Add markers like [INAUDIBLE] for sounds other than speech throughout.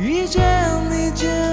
遇见你就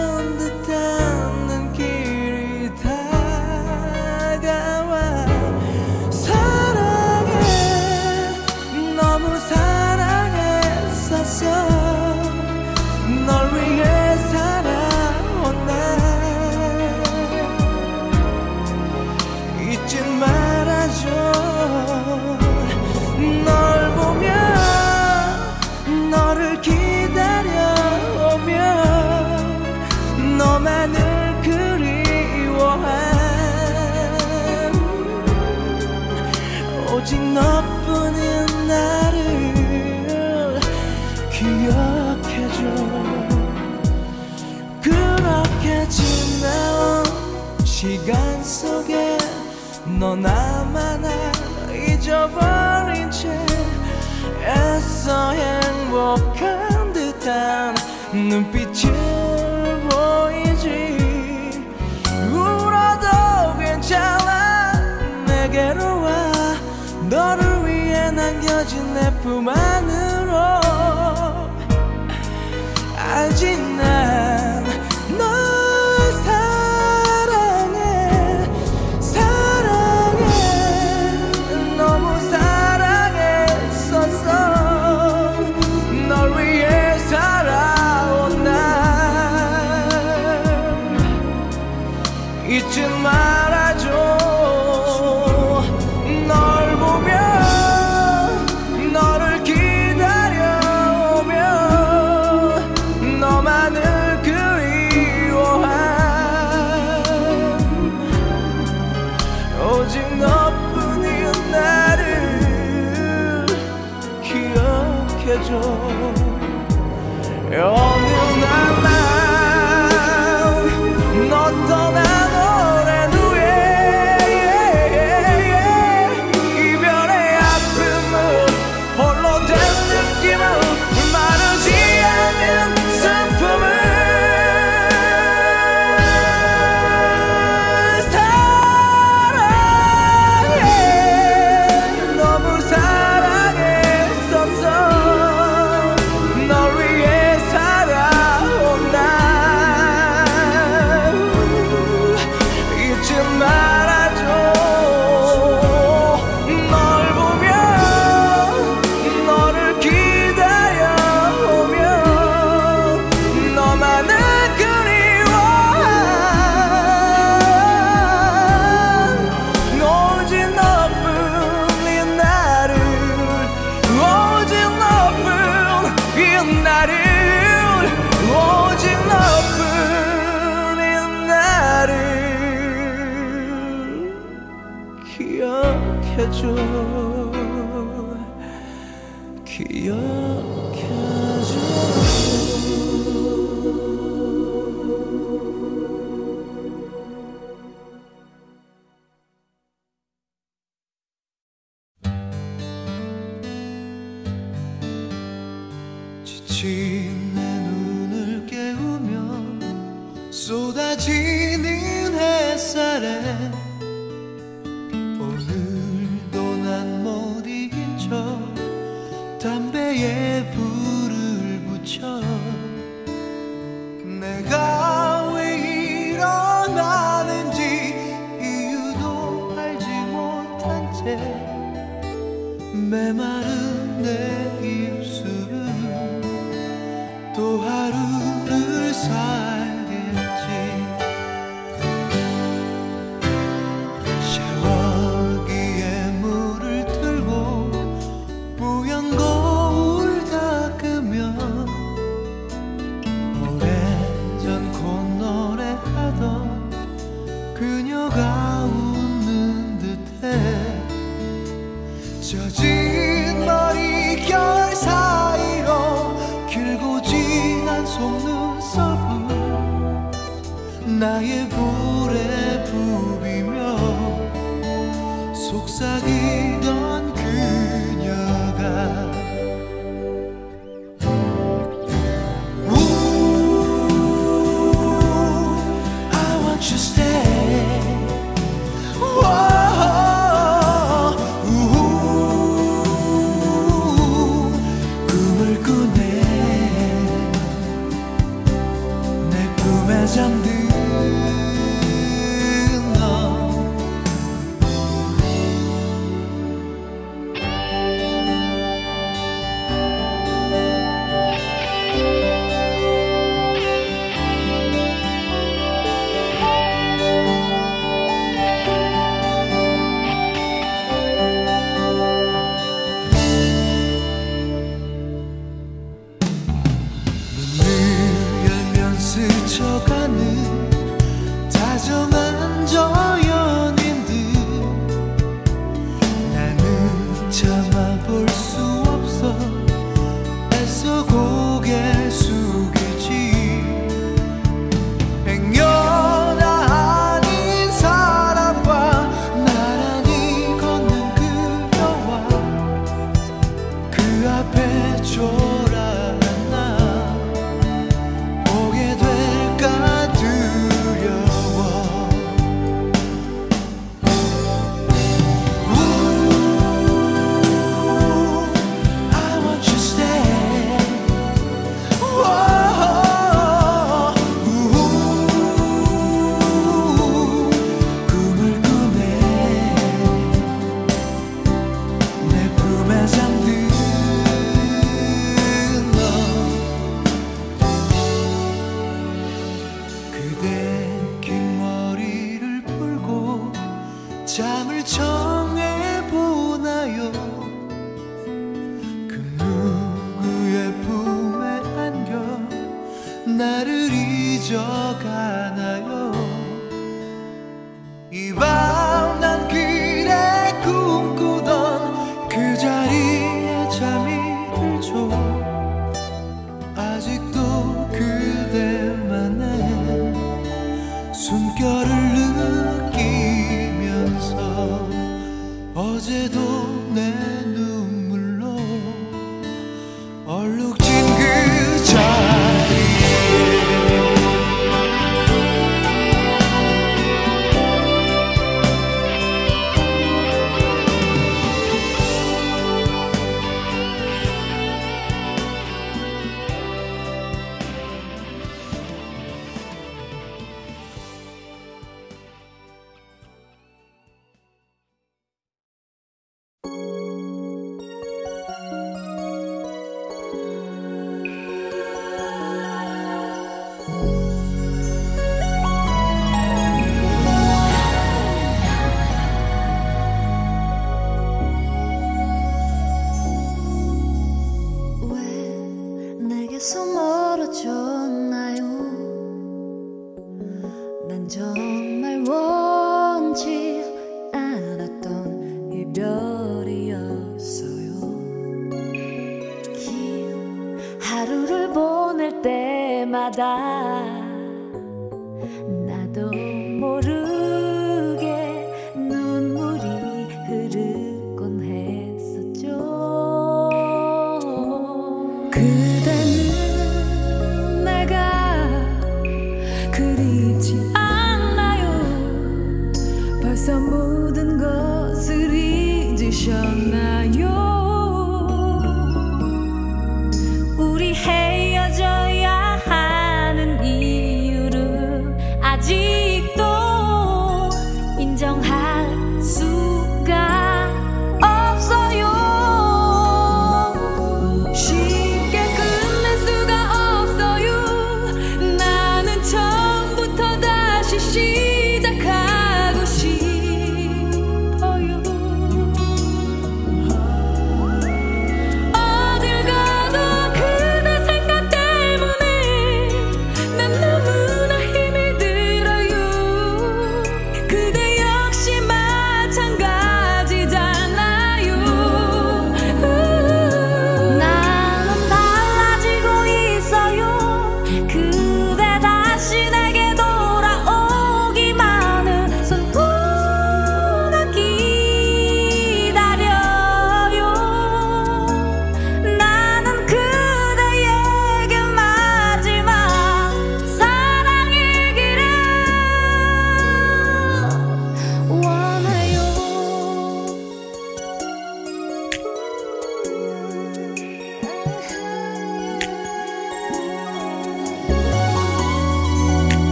남겨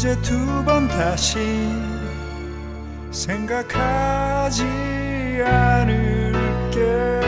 이제 두 번 다시 생각하지 않을게.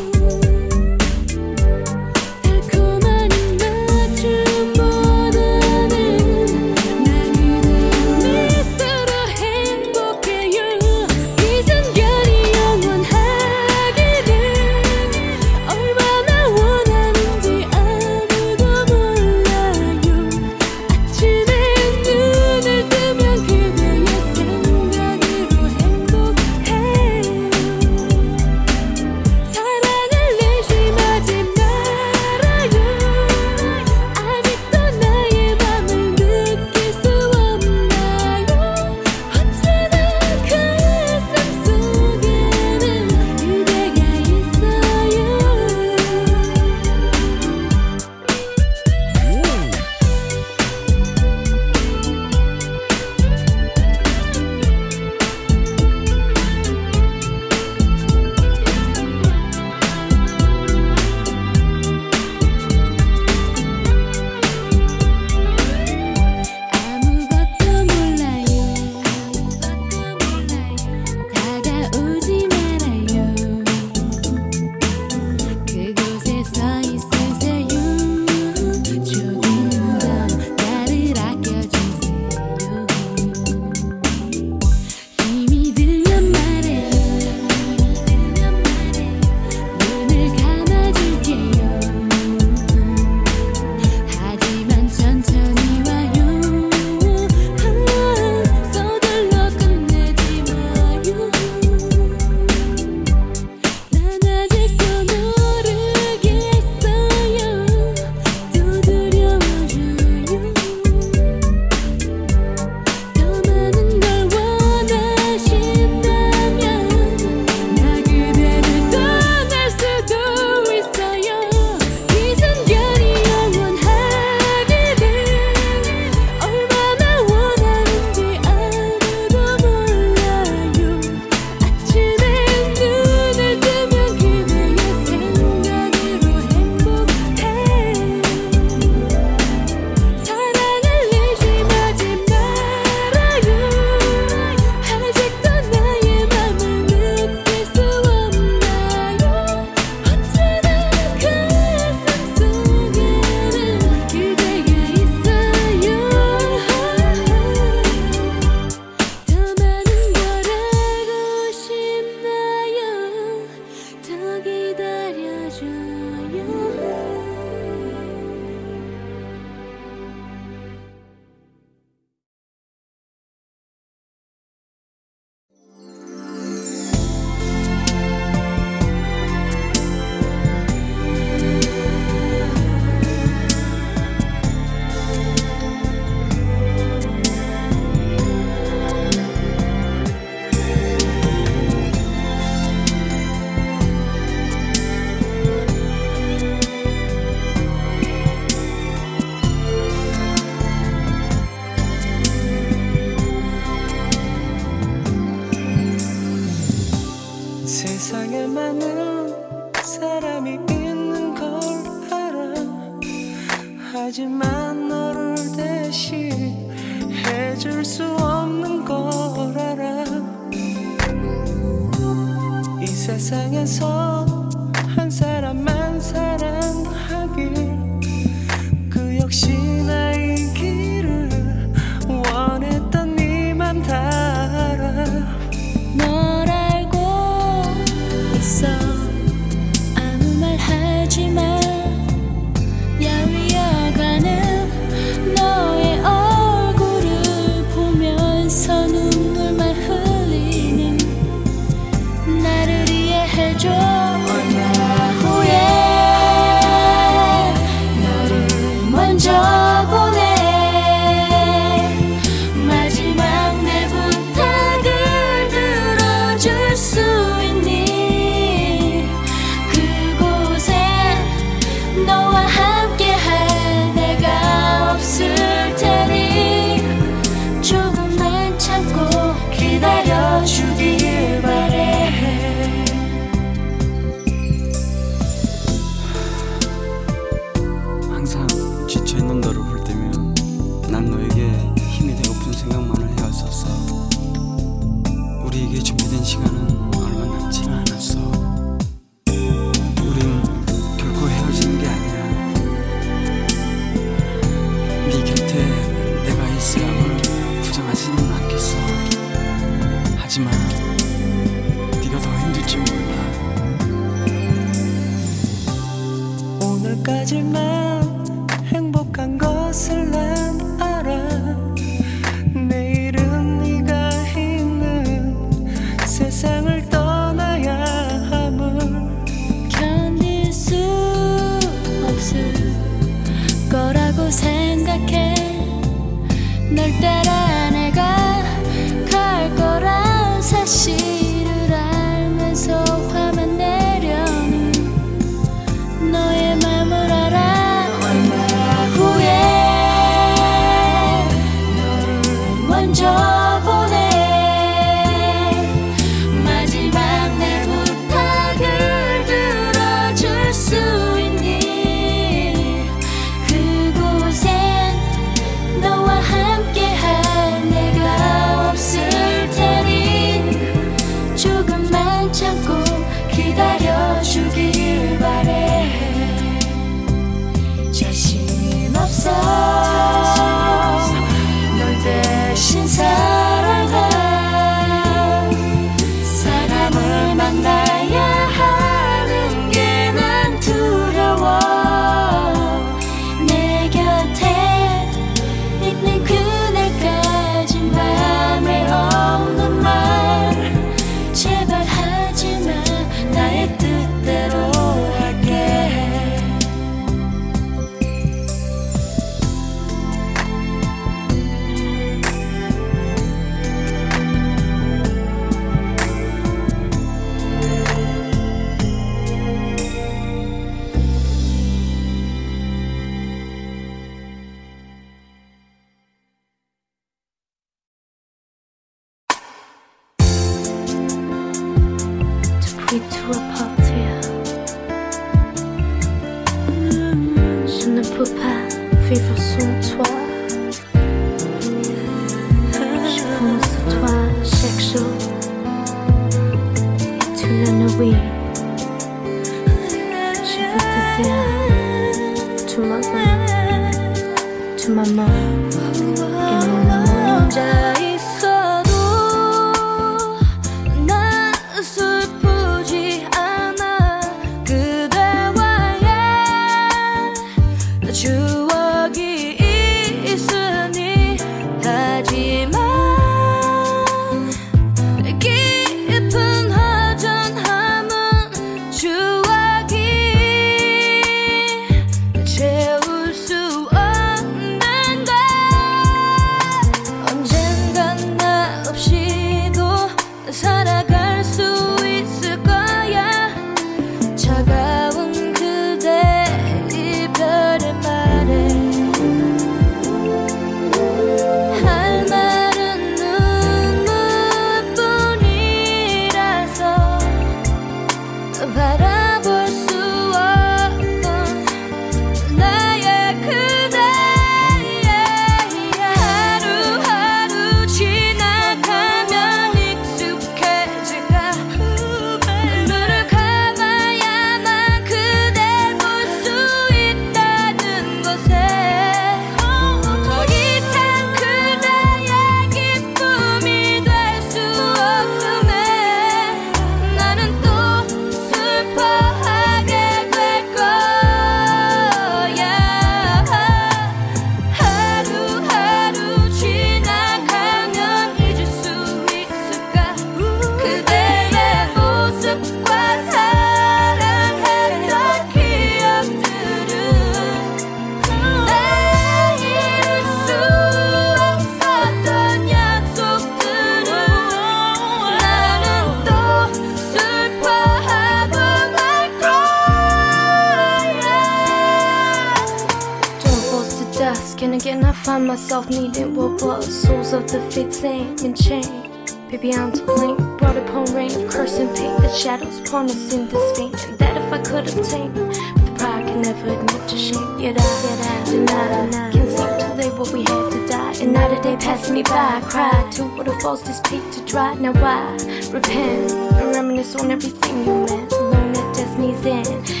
supposed to speak to dry. Now I repent and reminisce on everything you meant. Alone at destiny's End.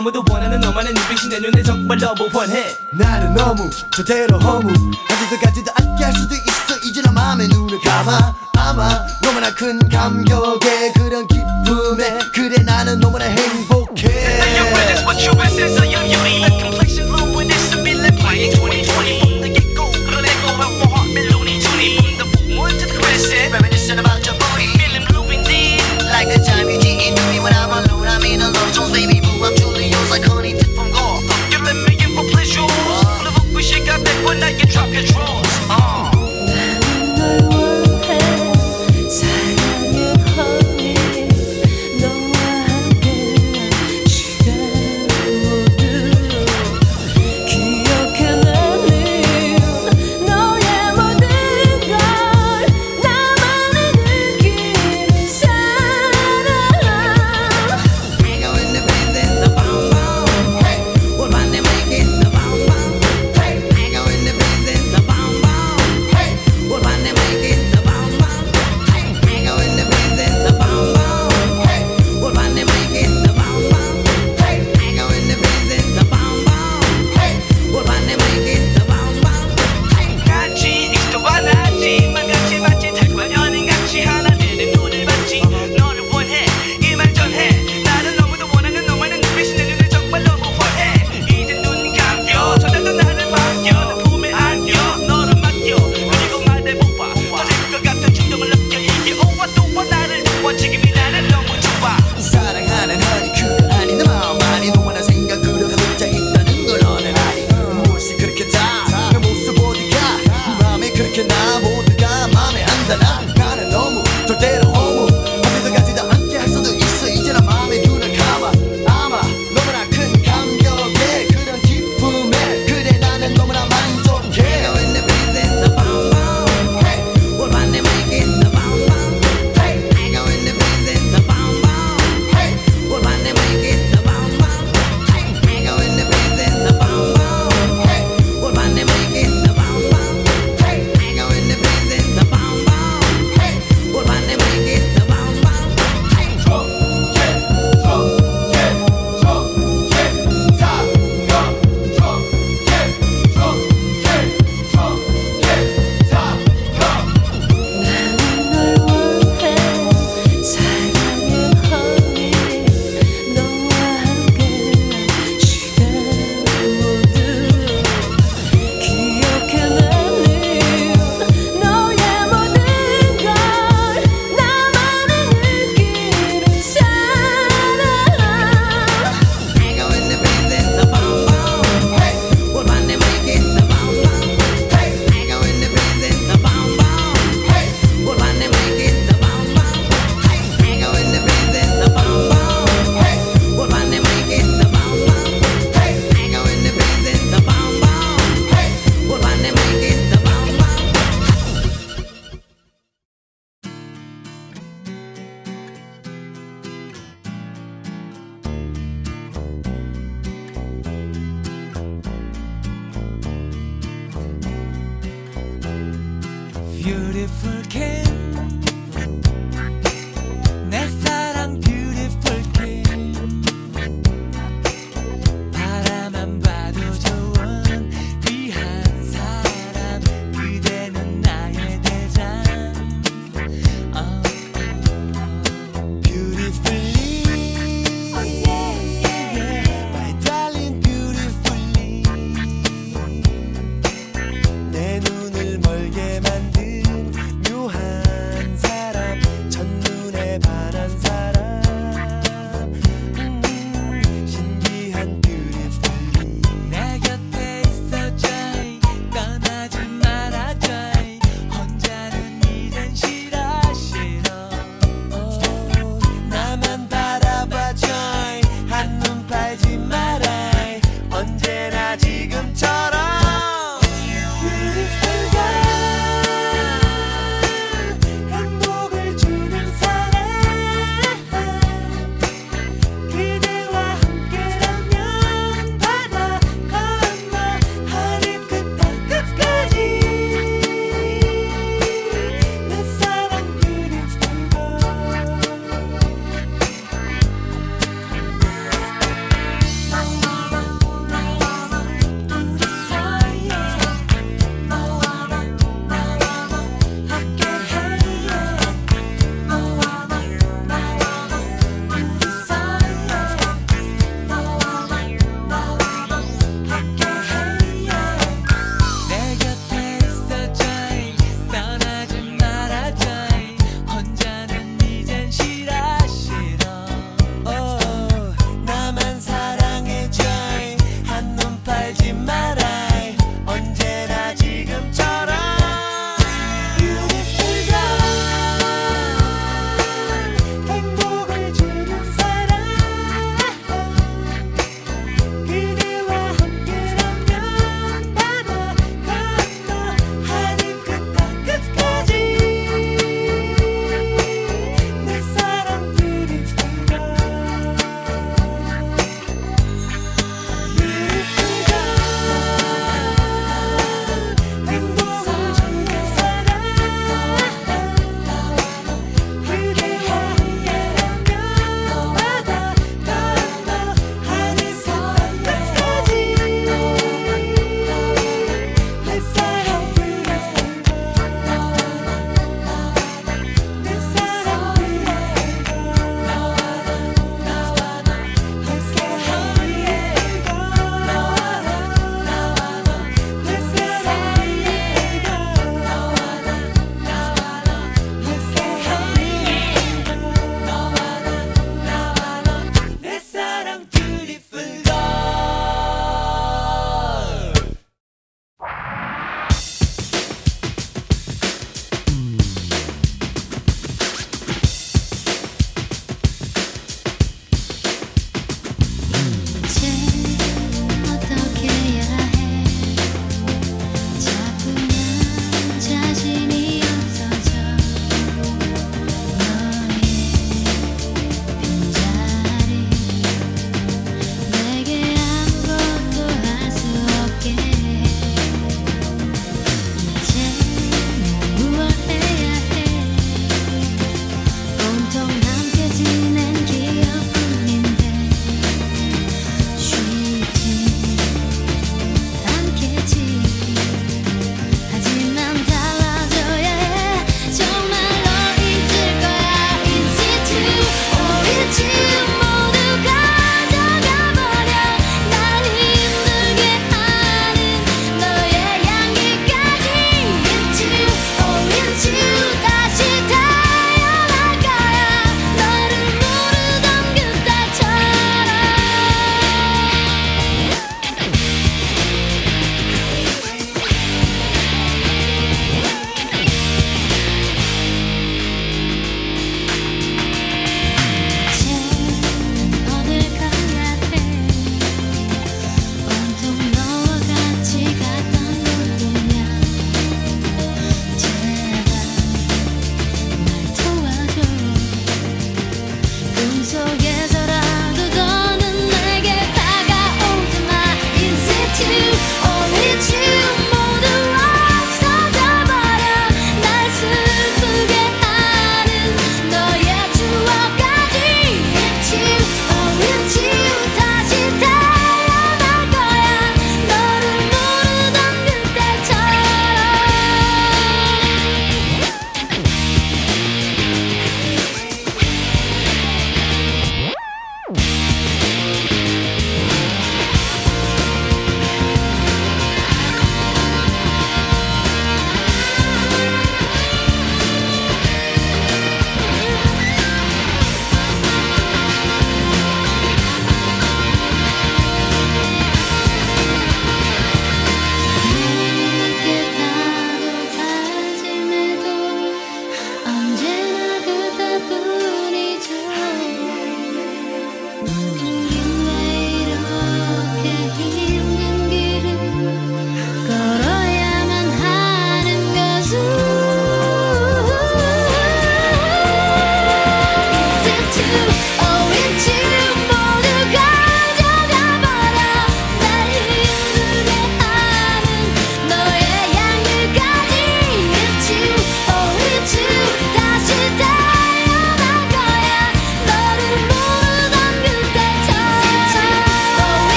아무도 원하는 너만의 눈빛이 내 눈에 정말 너무 원해. 나는 너무 저대로 허무. 하지도 가지도 않게 할 수도 있어. 이제 나 마음에 눈을 감아. 아마 너무나 큰 감격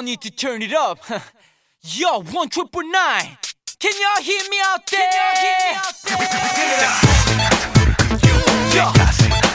y'all need to turn it up. [LAUGHS] Yo, one triple nine. Can y'all hear me out there? Can y'all hear me out there? [LAUGHS]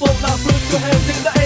the now put your hands in the air.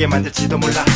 미치게 만들지도 몰라.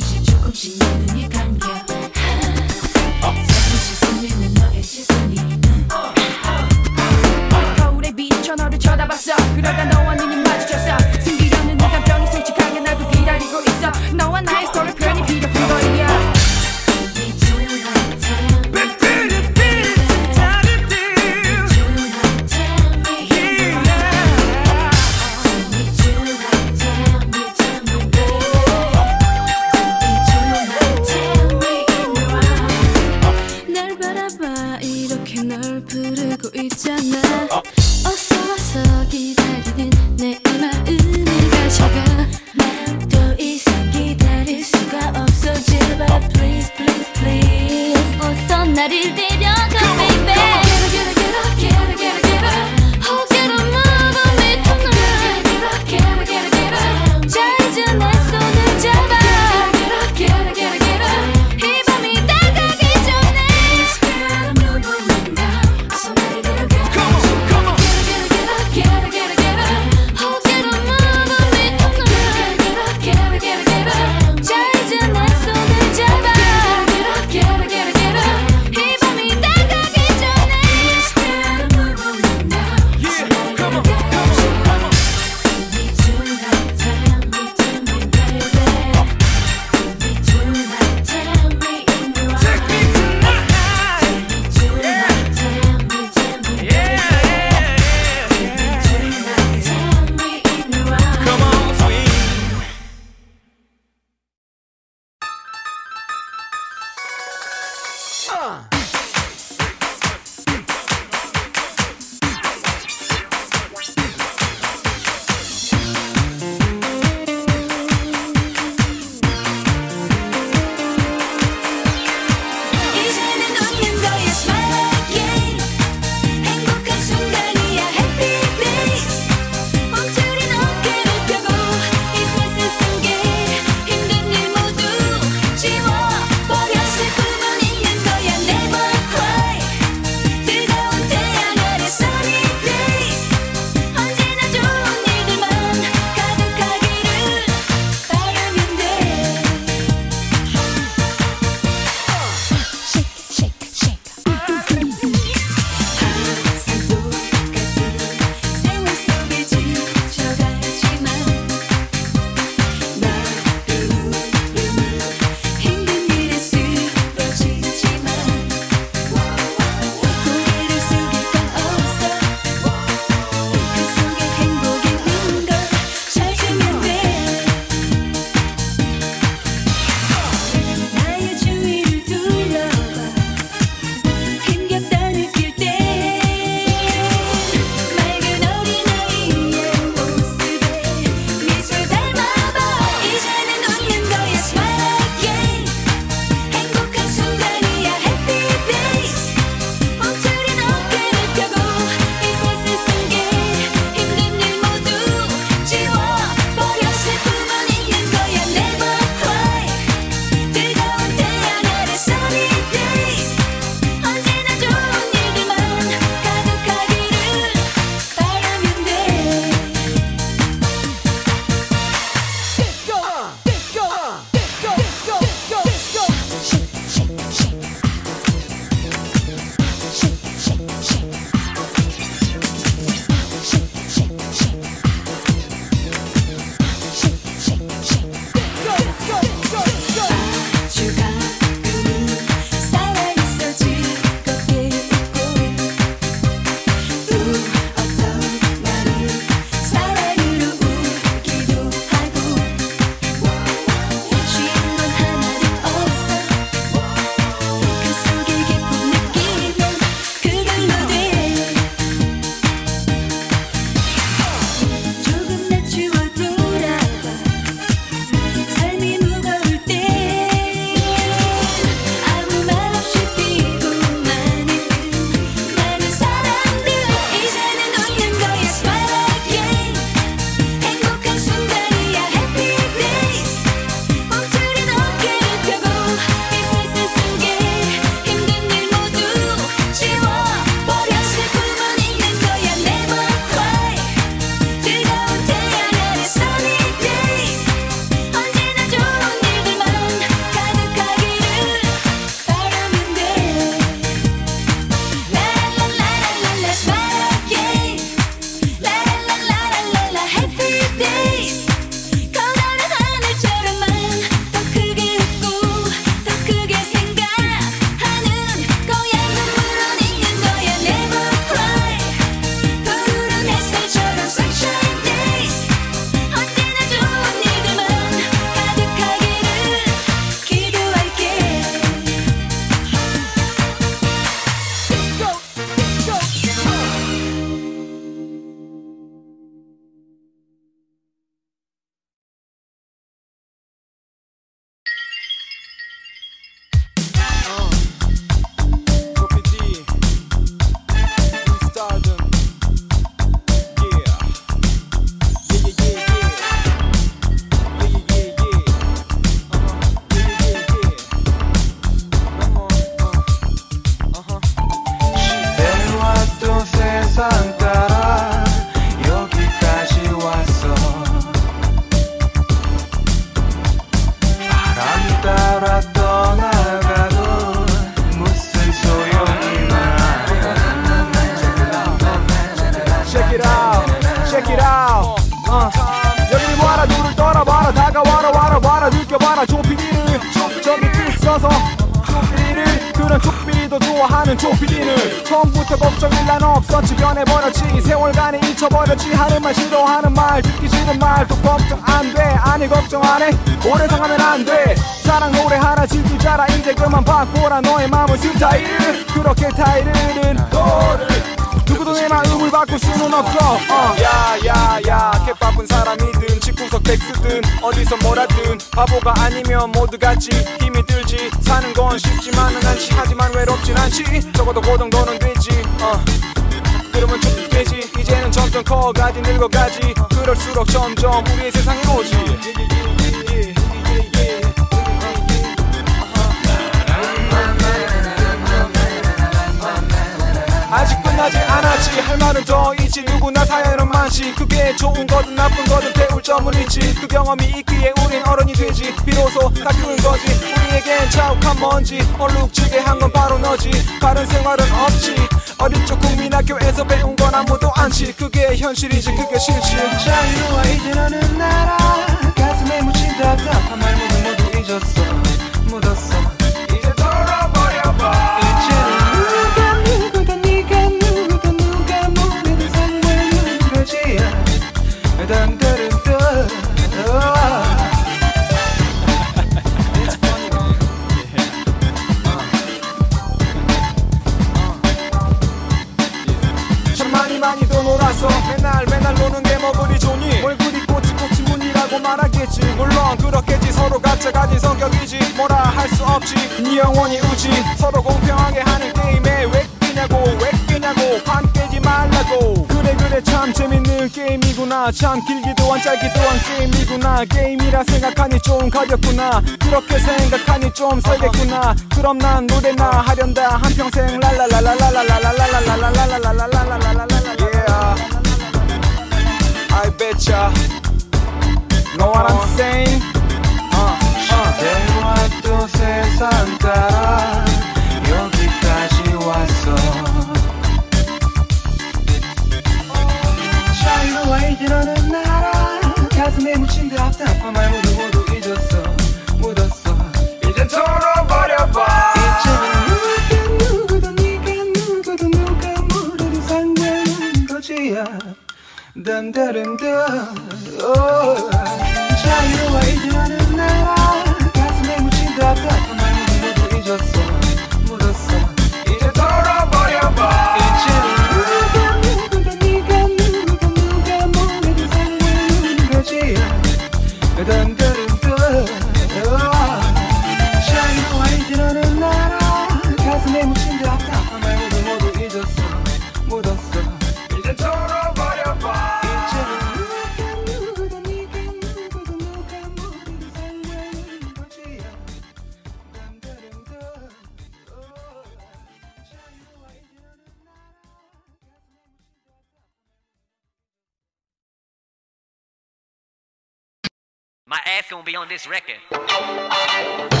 My ass gonna be on this record.